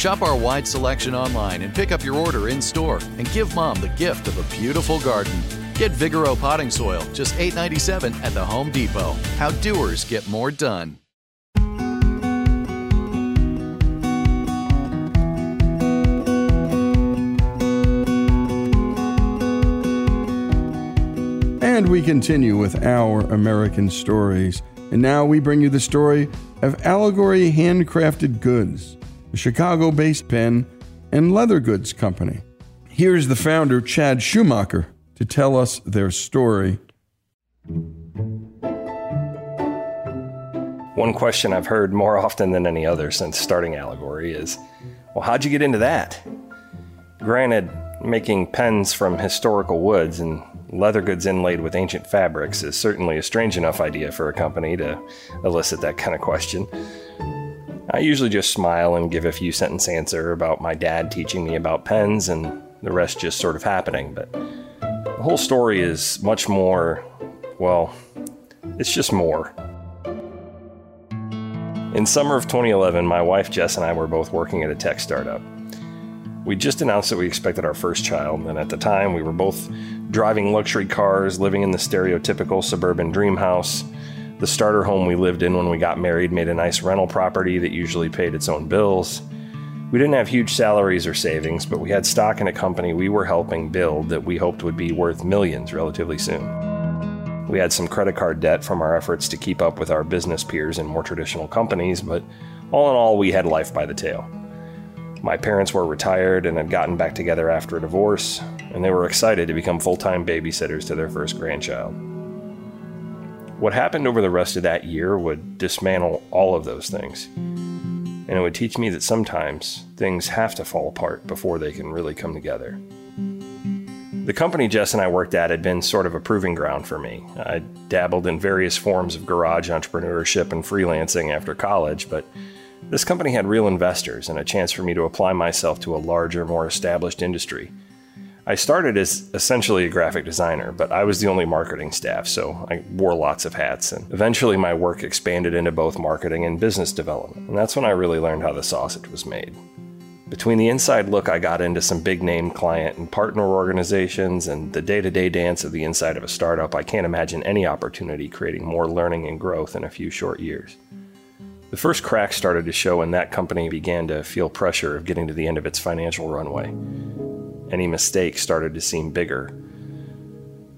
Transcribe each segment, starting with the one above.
Shop our wide selection online and pick up your order in store and give mom the gift of a beautiful garden. Get Vigoro potting soil, just $8.97 at the Home Depot. How doers get more done. And we continue with our American stories. And now we bring you the story of Allegory Handcrafted Goods, a Chicago based pen and leather goods company. Here's the founder, Chad Schumacher, to tell us their story. One question I've heard more often than any other since starting Allegory is well, how'd you get into that? Granted, making pens from historical woods and leather goods inlaid with ancient fabrics is certainly a strange enough idea for a company to elicit that kind of question. I usually just smile and give a few sentence answer about my dad teaching me about pens and the rest just sort of happening, but the whole story is much more, well, it's just more. In summer of 2011, my wife Jess and I were both working at a tech startup. We just announced that we expected our first child, and at the time we were both driving luxury cars, living in the stereotypical suburban dream house. The starter home we lived in when we got married made a nice rental property that usually paid its own bills. We didn't have huge salaries or savings, but we had stock in a company we were helping build that we hoped would be worth millions relatively soon. We had some credit card debt from our efforts to keep up with our business peers in more traditional companies, but all in all, we had life by the tail. My parents were retired and had gotten back together after a divorce, and they were excited to become full time babysitters to their first grandchild. What happened over the rest of that year would dismantle all of those things. And it would teach me that sometimes things have to fall apart before they can really come together. The company Jess and I worked at had been sort of a proving ground for me. I dabbled in various forms of garage entrepreneurship and freelancing after college, but this company had real investors and a chance for me to apply myself to a larger, more established industry. I started as essentially a graphic designer, but I was the only marketing staff, so I wore lots of hats. And eventually, my work expanded into both marketing and business development. And that's when I really learned how the sausage was made. Between the inside look I got into some big name client and partner organizations and the day to day dance of the inside of a startup, I can't imagine any opportunity creating more learning and growth in a few short years. The first cracks started to show when that company began to feel pressure of getting to the end of its financial runway. Any mistake started to seem bigger.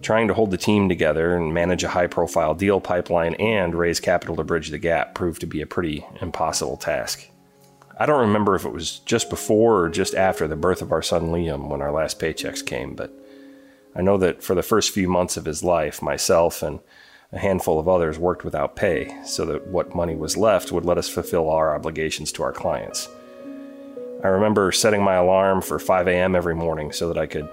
Trying to hold the team together and manage a high profile deal pipeline and raise capital to bridge the gap proved to be a pretty impossible task. I don't remember if it was just before or just after the birth of our son Liam when our last paychecks came, but I know that for the first few months of his life, myself and a handful of others worked without pay so that what money was left would let us fulfill our obligations to our clients. I remember setting my alarm for 5 a.m. every morning so that I could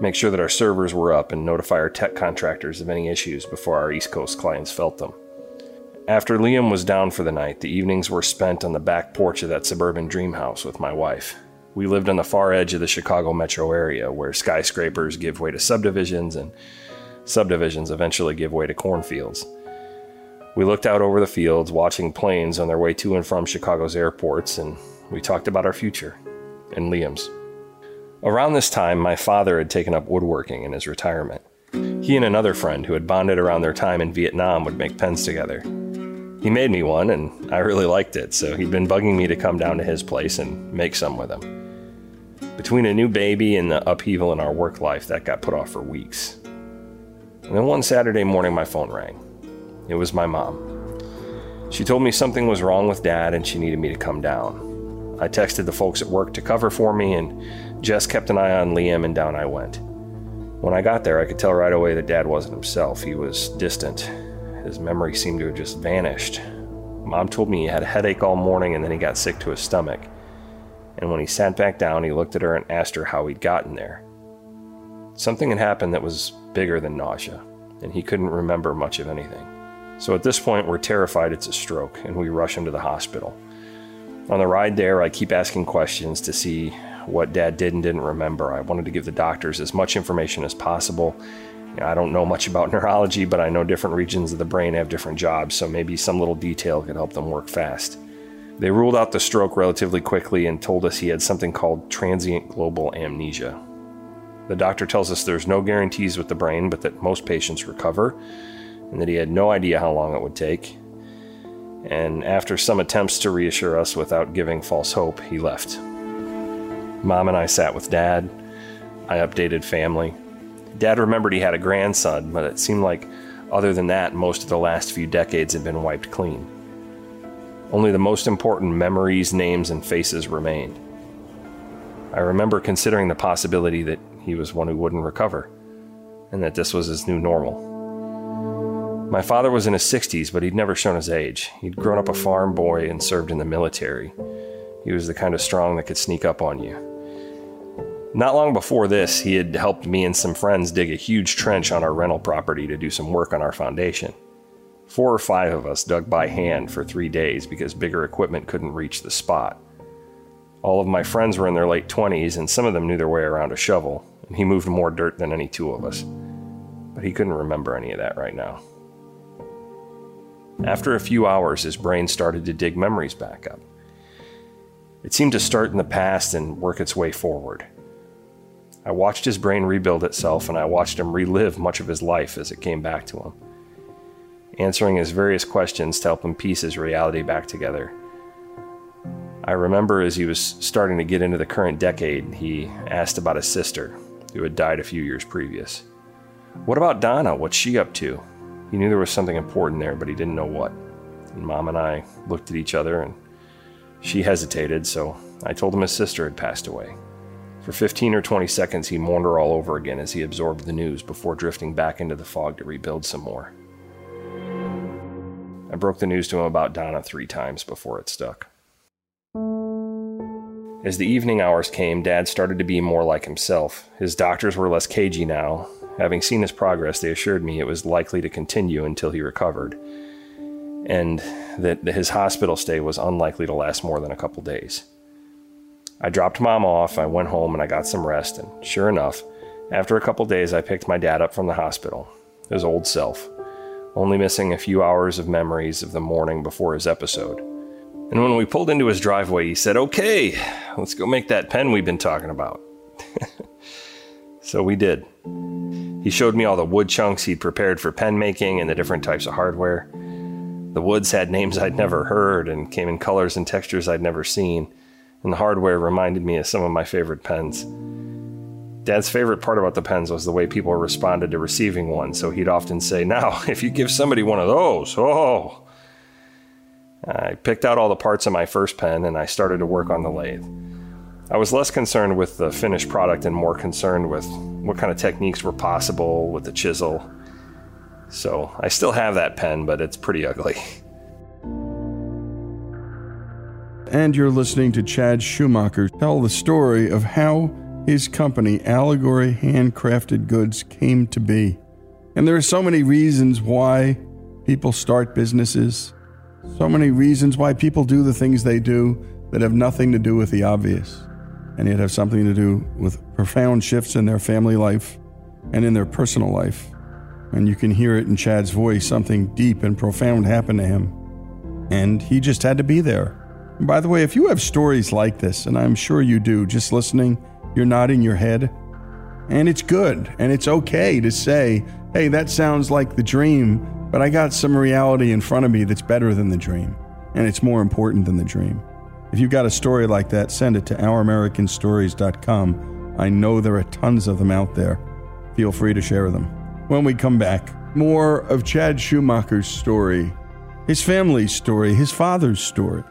make sure that our servers were up and notify our tech contractors of any issues before our East Coast clients felt them. After Liam was down for the night, the evenings were spent on the back porch of that suburban dream house with my wife. We lived on the far edge of the Chicago metro area where skyscrapers give way to subdivisions and subdivisions eventually give way to cornfields. We looked out over the fields, watching planes on their way to and from Chicago's airports, and we talked about our future and Liam's. Around this time, my father had taken up woodworking in his retirement. He and another friend who had bonded around their time in Vietnam would make pens together. He made me one, and I really liked it, so he'd been bugging me to come down to his place and make some with him. Between a new baby and the upheaval in our work life, that got put off for weeks. And then one Saturday morning, my phone rang. It was my mom. She told me something was wrong with dad and she needed me to come down. I texted the folks at work to cover for me, and Jess kept an eye on Liam, and down I went. When I got there, I could tell right away that Dad wasn't himself. He was distant. His memory seemed to have just vanished. Mom told me he had a headache all morning and then he got sick to his stomach. And when he sat back down, he looked at her and asked her how he'd gotten there. Something had happened that was bigger than nausea, and he couldn't remember much of anything. So at this point, we're terrified it's a stroke, and we rush him to the hospital. On the ride there, I keep asking questions to see what dad did and didn't remember. I wanted to give the doctors as much information as possible. I don't know much about neurology, but I know different regions of the brain have different jobs, so maybe some little detail could help them work fast. They ruled out the stroke relatively quickly and told us he had something called transient global amnesia. The doctor tells us there's no guarantees with the brain, but that most patients recover, and that he had no idea how long it would take, and after some attempts to reassure us without giving false hope, he left. Mom and I sat with Dad. I updated family. Dad remembered he had a grandson, but it seemed like, other than that, most of the last few decades had been wiped clean. Only the most important memories, names, and faces remained. I remember considering the possibility that he was one who wouldn't recover, and that this was his new normal. My father was in his 60s, but he'd never shown his age. He'd grown up a farm boy and served in the military. He was the kind of strong that could sneak up on you. Not long before this, he had helped me and some friends dig a huge trench on our rental property to do some work on our foundation. Four or five of us dug by hand for three days because bigger equipment couldn't reach the spot. All of my friends were in their late 20s, and some of them knew their way around a shovel, and he moved more dirt than any two of us. But he couldn't remember any of that right now. After a few hours, his brain started to dig memories back up. It seemed to start in the past and work its way forward. I watched his brain rebuild itself and I watched him relive much of his life as it came back to him, answering his various questions to help him piece his reality back together. I remember as he was starting to get into the current decade, he asked about his sister, who had died a few years previous. What about Donna? What's she up to? He knew there was something important there, but he didn't know what. And Mom and I looked at each other, and she hesitated, so I told him his sister had passed away. For 15 or 20 seconds, he mourned her all over again as he absorbed the news before drifting back into the fog to rebuild some more. I broke the news to him about Donna three times before it stuck. As the evening hours came, Dad started to be more like himself. His doctors were less cagey now, Having seen his progress, they assured me it was likely to continue until he recovered, and that his hospital stay was unlikely to last more than a couple days. I dropped mom off, I went home, and I got some rest, and sure enough, after a couple days, I picked my dad up from the hospital, his old self, only missing a few hours of memories of the morning before his episode. And when we pulled into his driveway, he said, Okay, let's go make that pen we've been talking about. so we did. He showed me all the wood chunks he'd prepared for pen making and the different types of hardware. The woods had names I'd never heard and came in colors and textures I'd never seen, and the hardware reminded me of some of my favorite pens. Dad's favorite part about the pens was the way people responded to receiving one, so he'd often say, Now, if you give somebody one of those, oh. I picked out all the parts of my first pen and I started to work on the lathe. I was less concerned with the finished product and more concerned with what kind of techniques were possible with the chisel. So I still have that pen, but it's pretty ugly. And you're listening to Chad Schumacher tell the story of how his company, Allegory Handcrafted Goods, came to be. And there are so many reasons why people start businesses, so many reasons why people do the things they do that have nothing to do with the obvious, and yet have something to do with profound shifts in their family life and in their personal life. And you can hear it in Chad's voice something deep and profound happened to him. And he just had to be there. And by the way, if you have stories like this, and I'm sure you do, just listening, you're nodding your head. And it's good and it's okay to say, hey, that sounds like the dream, but I got some reality in front of me that's better than the dream. And it's more important than the dream. If you've got a story like that, send it to ouramericanstories.com. I know there are tons of them out there. Feel free to share them. When we come back, more of Chad Schumacher's story, his family's story, his father's story,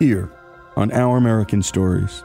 here on Our American Stories.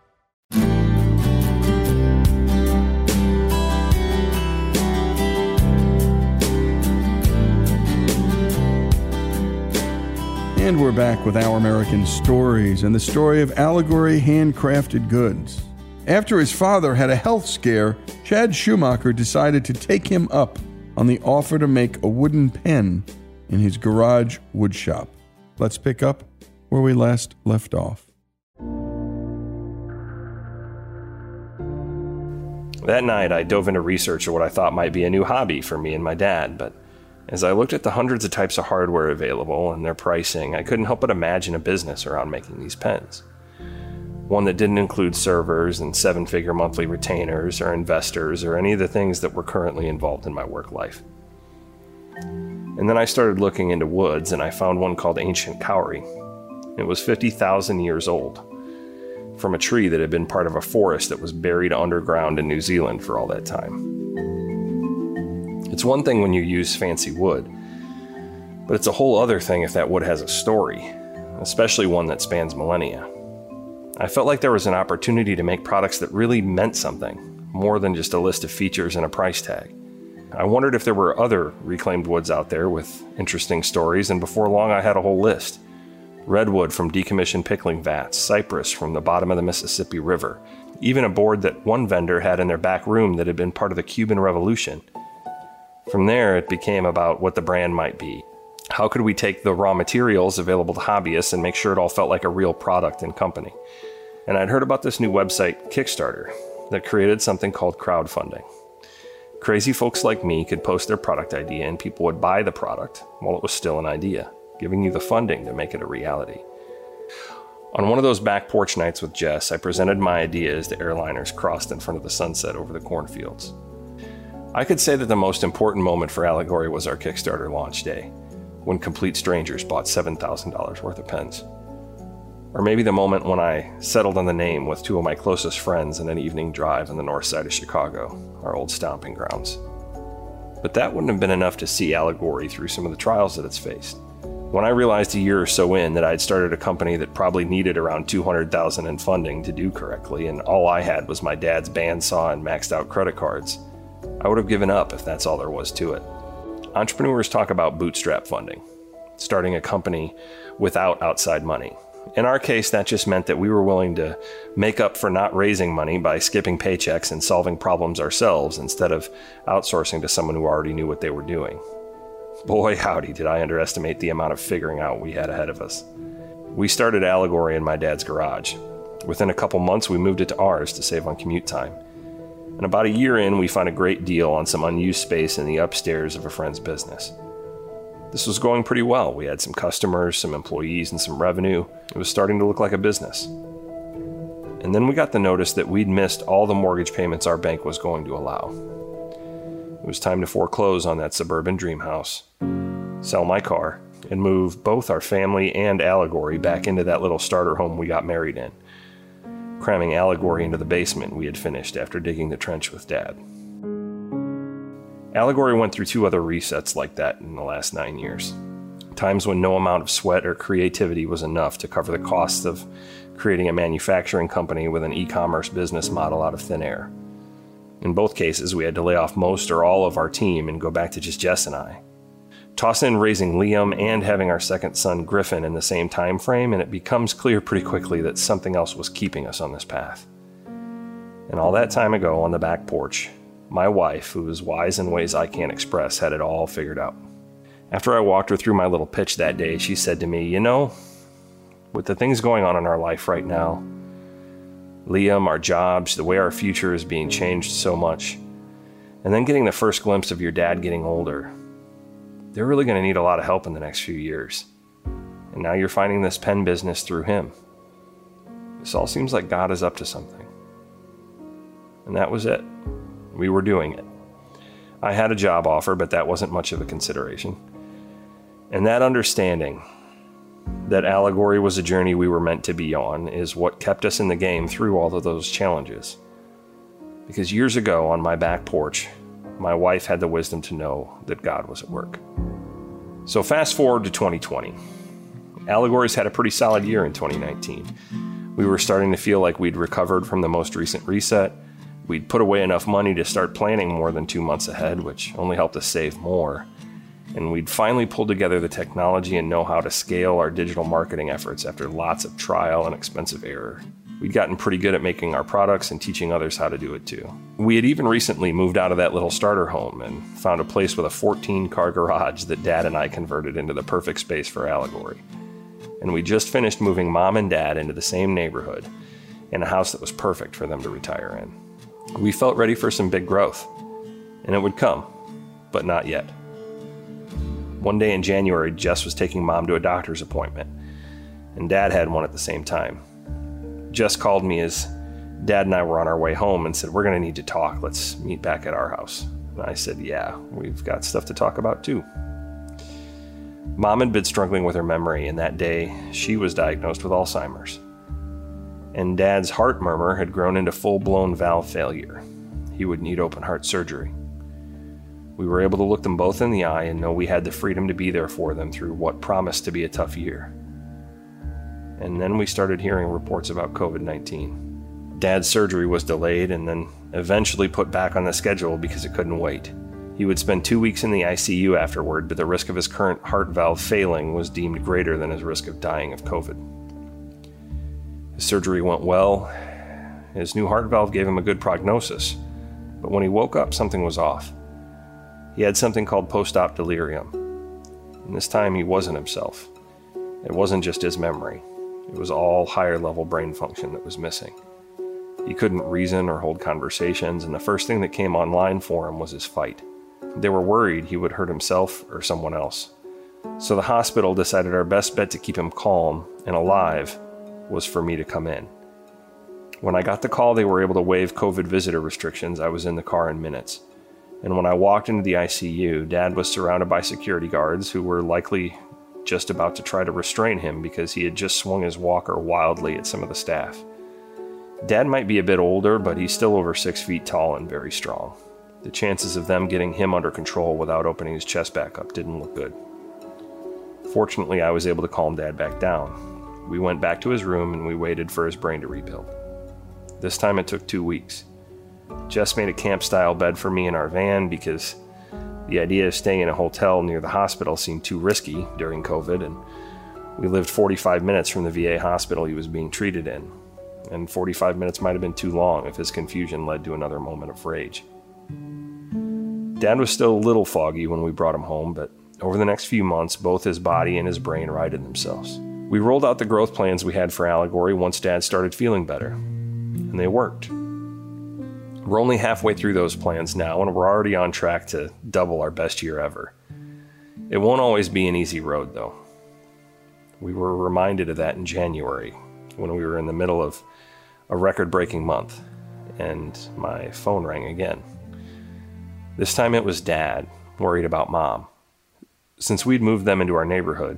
And we're back with Our American Stories and the story of Allegory Handcrafted Goods. After his father had a health scare, Chad Schumacher decided to take him up on the offer to make a wooden pen in his garage woodshop. Let's pick up where we last left off. That night, I dove into research of what I thought might be a new hobby for me and my dad, but as I looked at the hundreds of types of hardware available and their pricing, I couldn't help but imagine a business around making these pens. One that didn't include servers and seven figure monthly retainers or investors or any of the things that were currently involved in my work life. And then I started looking into woods and I found one called Ancient Kauri. It was 50,000 years old from a tree that had been part of a forest that was buried underground in New Zealand for all that time. It's one thing when you use fancy wood, but it's a whole other thing if that wood has a story, especially one that spans millennia. I felt like there was an opportunity to make products that really meant something, more than just a list of features and a price tag. I wondered if there were other reclaimed woods out there with interesting stories, and before long I had a whole list redwood from decommissioned pickling vats, cypress from the bottom of the Mississippi River, even a board that one vendor had in their back room that had been part of the Cuban Revolution. From there, it became about what the brand might be. How could we take the raw materials available to hobbyists and make sure it all felt like a real product and company? And I'd heard about this new website, Kickstarter, that created something called crowdfunding. Crazy folks like me could post their product idea and people would buy the product while it was still an idea giving you the funding to make it a reality. On one of those back porch nights with Jess, I presented my idea as the airliners crossed in front of the sunset over the cornfields. I could say that the most important moment for Allegory was our Kickstarter launch day, when complete strangers bought $7,000 worth of pens. Or maybe the moment when I settled on the name with two of my closest friends in an evening drive on the north side of Chicago, our old stomping grounds. But that wouldn't have been enough to see Allegory through some of the trials that it's faced. When I realized a year or so in that I'd started a company that probably needed around 200,000 in funding to do correctly and all I had was my dad's bandsaw and maxed out credit cards, I would have given up if that's all there was to it. Entrepreneurs talk about bootstrap funding, starting a company without outside money. In our case, that just meant that we were willing to make up for not raising money by skipping paychecks and solving problems ourselves instead of outsourcing to someone who already knew what they were doing. Boy, howdy, did I underestimate the amount of figuring out we had ahead of us. We started Allegory in my dad's garage. Within a couple months, we moved it to ours to save on commute time. And about a year in, we found a great deal on some unused space in the upstairs of a friend's business. This was going pretty well. We had some customers, some employees, and some revenue. It was starting to look like a business. And then we got the notice that we'd missed all the mortgage payments our bank was going to allow. It was time to foreclose on that suburban dream house, sell my car, and move both our family and Allegory back into that little starter home we got married in, cramming Allegory into the basement we had finished after digging the trench with Dad. Allegory went through two other resets like that in the last nine years. Times when no amount of sweat or creativity was enough to cover the costs of creating a manufacturing company with an e commerce business model out of thin air. In both cases, we had to lay off most or all of our team and go back to just Jess and I. Toss in raising Liam and having our second son Griffin in the same time frame, and it becomes clear pretty quickly that something else was keeping us on this path. And all that time ago on the back porch, my wife, who is wise in ways I can't express, had it all figured out. After I walked her through my little pitch that day, she said to me, You know, with the things going on in our life right now, Liam, our jobs, the way our future is being changed so much. And then getting the first glimpse of your dad getting older. They're really going to need a lot of help in the next few years. And now you're finding this pen business through him. This all seems like God is up to something. And that was it. We were doing it. I had a job offer, but that wasn't much of a consideration. And that understanding, that allegory was a journey we were meant to be on is what kept us in the game through all of those challenges. Because years ago on my back porch, my wife had the wisdom to know that God was at work. So fast forward to 2020. Allegory's had a pretty solid year in 2019. We were starting to feel like we'd recovered from the most recent reset. We'd put away enough money to start planning more than two months ahead, which only helped us save more. And we'd finally pulled together the technology and know how to scale our digital marketing efforts after lots of trial and expensive error. We'd gotten pretty good at making our products and teaching others how to do it too. We had even recently moved out of that little starter home and found a place with a 14 car garage that Dad and I converted into the perfect space for Allegory. And we just finished moving Mom and Dad into the same neighborhood in a house that was perfect for them to retire in. We felt ready for some big growth, and it would come, but not yet. One day in January, Jess was taking Mom to a doctor's appointment, and Dad had one at the same time. Jess called me as Dad and I were on our way home and said, We're going to need to talk. Let's meet back at our house. And I said, Yeah, we've got stuff to talk about too. Mom had been struggling with her memory, and that day she was diagnosed with Alzheimer's. And Dad's heart murmur had grown into full blown valve failure. He would need open heart surgery. We were able to look them both in the eye and know we had the freedom to be there for them through what promised to be a tough year. And then we started hearing reports about COVID 19. Dad's surgery was delayed and then eventually put back on the schedule because it couldn't wait. He would spend two weeks in the ICU afterward, but the risk of his current heart valve failing was deemed greater than his risk of dying of COVID. His surgery went well. His new heart valve gave him a good prognosis, but when he woke up, something was off. He had something called post op delirium. And this time he wasn't himself. It wasn't just his memory, it was all higher level brain function that was missing. He couldn't reason or hold conversations, and the first thing that came online for him was his fight. They were worried he would hurt himself or someone else. So the hospital decided our best bet to keep him calm and alive was for me to come in. When I got the call they were able to waive COVID visitor restrictions, I was in the car in minutes. And when I walked into the ICU, Dad was surrounded by security guards who were likely just about to try to restrain him because he had just swung his walker wildly at some of the staff. Dad might be a bit older, but he's still over six feet tall and very strong. The chances of them getting him under control without opening his chest back up didn't look good. Fortunately, I was able to calm Dad back down. We went back to his room and we waited for his brain to rebuild. This time it took two weeks. Jess made a camp style bed for me in our van because the idea of staying in a hotel near the hospital seemed too risky during COVID, and we lived 45 minutes from the VA hospital he was being treated in. And 45 minutes might have been too long if his confusion led to another moment of rage. Dad was still a little foggy when we brought him home, but over the next few months, both his body and his brain righted themselves. We rolled out the growth plans we had for Allegory once Dad started feeling better, and they worked. We're only halfway through those plans now, and we're already on track to double our best year ever. It won't always be an easy road, though. We were reminded of that in January when we were in the middle of a record breaking month, and my phone rang again. This time it was Dad, worried about Mom. Since we'd moved them into our neighborhood,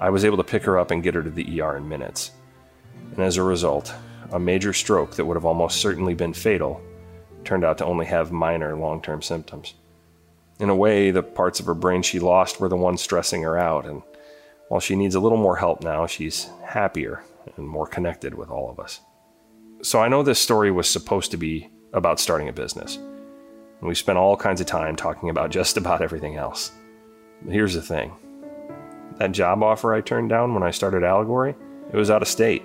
I was able to pick her up and get her to the ER in minutes. And as a result, a major stroke that would have almost certainly been fatal turned out to only have minor long term symptoms. In a way, the parts of her brain she lost were the ones stressing her out, and while she needs a little more help now, she's happier and more connected with all of us. So I know this story was supposed to be about starting a business, and we spent all kinds of time talking about just about everything else. But here's the thing that job offer I turned down when I started Allegory, it was out of state.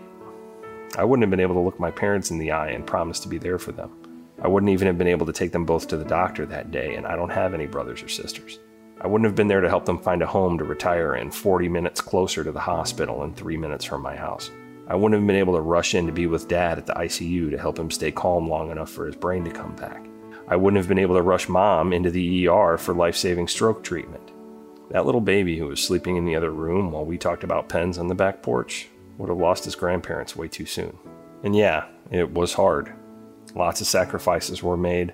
I wouldn't have been able to look my parents in the eye and promise to be there for them. I wouldn't even have been able to take them both to the doctor that day, and I don't have any brothers or sisters. I wouldn't have been there to help them find a home to retire in 40 minutes closer to the hospital and three minutes from my house. I wouldn't have been able to rush in to be with Dad at the ICU to help him stay calm long enough for his brain to come back. I wouldn't have been able to rush Mom into the ER for life saving stroke treatment. That little baby who was sleeping in the other room while we talked about pens on the back porch would have lost his grandparents way too soon. And yeah, it was hard. Lots of sacrifices were made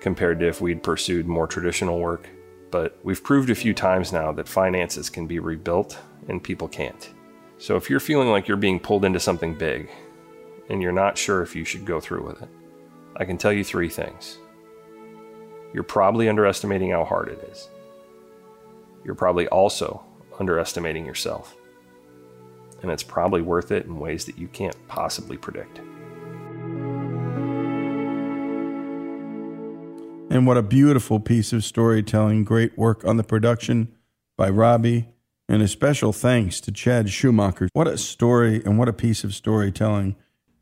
compared to if we'd pursued more traditional work. But we've proved a few times now that finances can be rebuilt and people can't. So if you're feeling like you're being pulled into something big and you're not sure if you should go through with it, I can tell you three things. You're probably underestimating how hard it is. You're probably also underestimating yourself. And it's probably worth it in ways that you can't possibly predict. And what a beautiful piece of storytelling. Great work on the production. by Robbie. And a special thanks to Chad Schumacher. What a story and what a piece of storytelling.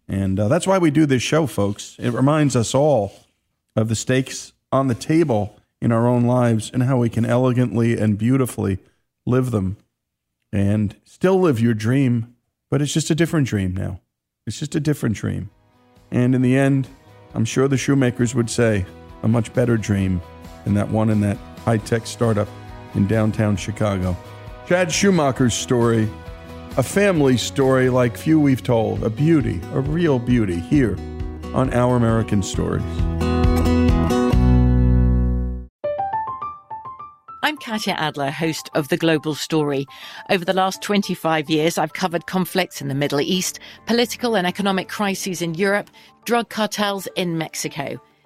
And uh, that's why we do this show, folks. It reminds us all of the stakes on the table in our own lives and how we can elegantly and beautifully live them and still live your dream, but it's just a different dream now. It's just a different dream. And in the end, I'm sure the Schumachers would say a much better dream than that one in that high tech startup in downtown Chicago. Chad Schumacher's story, a family story like few we've told, a beauty, a real beauty here on Our American Stories. I'm Katya Adler, host of The Global Story. Over the last 25 years, I've covered conflicts in the Middle East, political and economic crises in Europe, drug cartels in Mexico.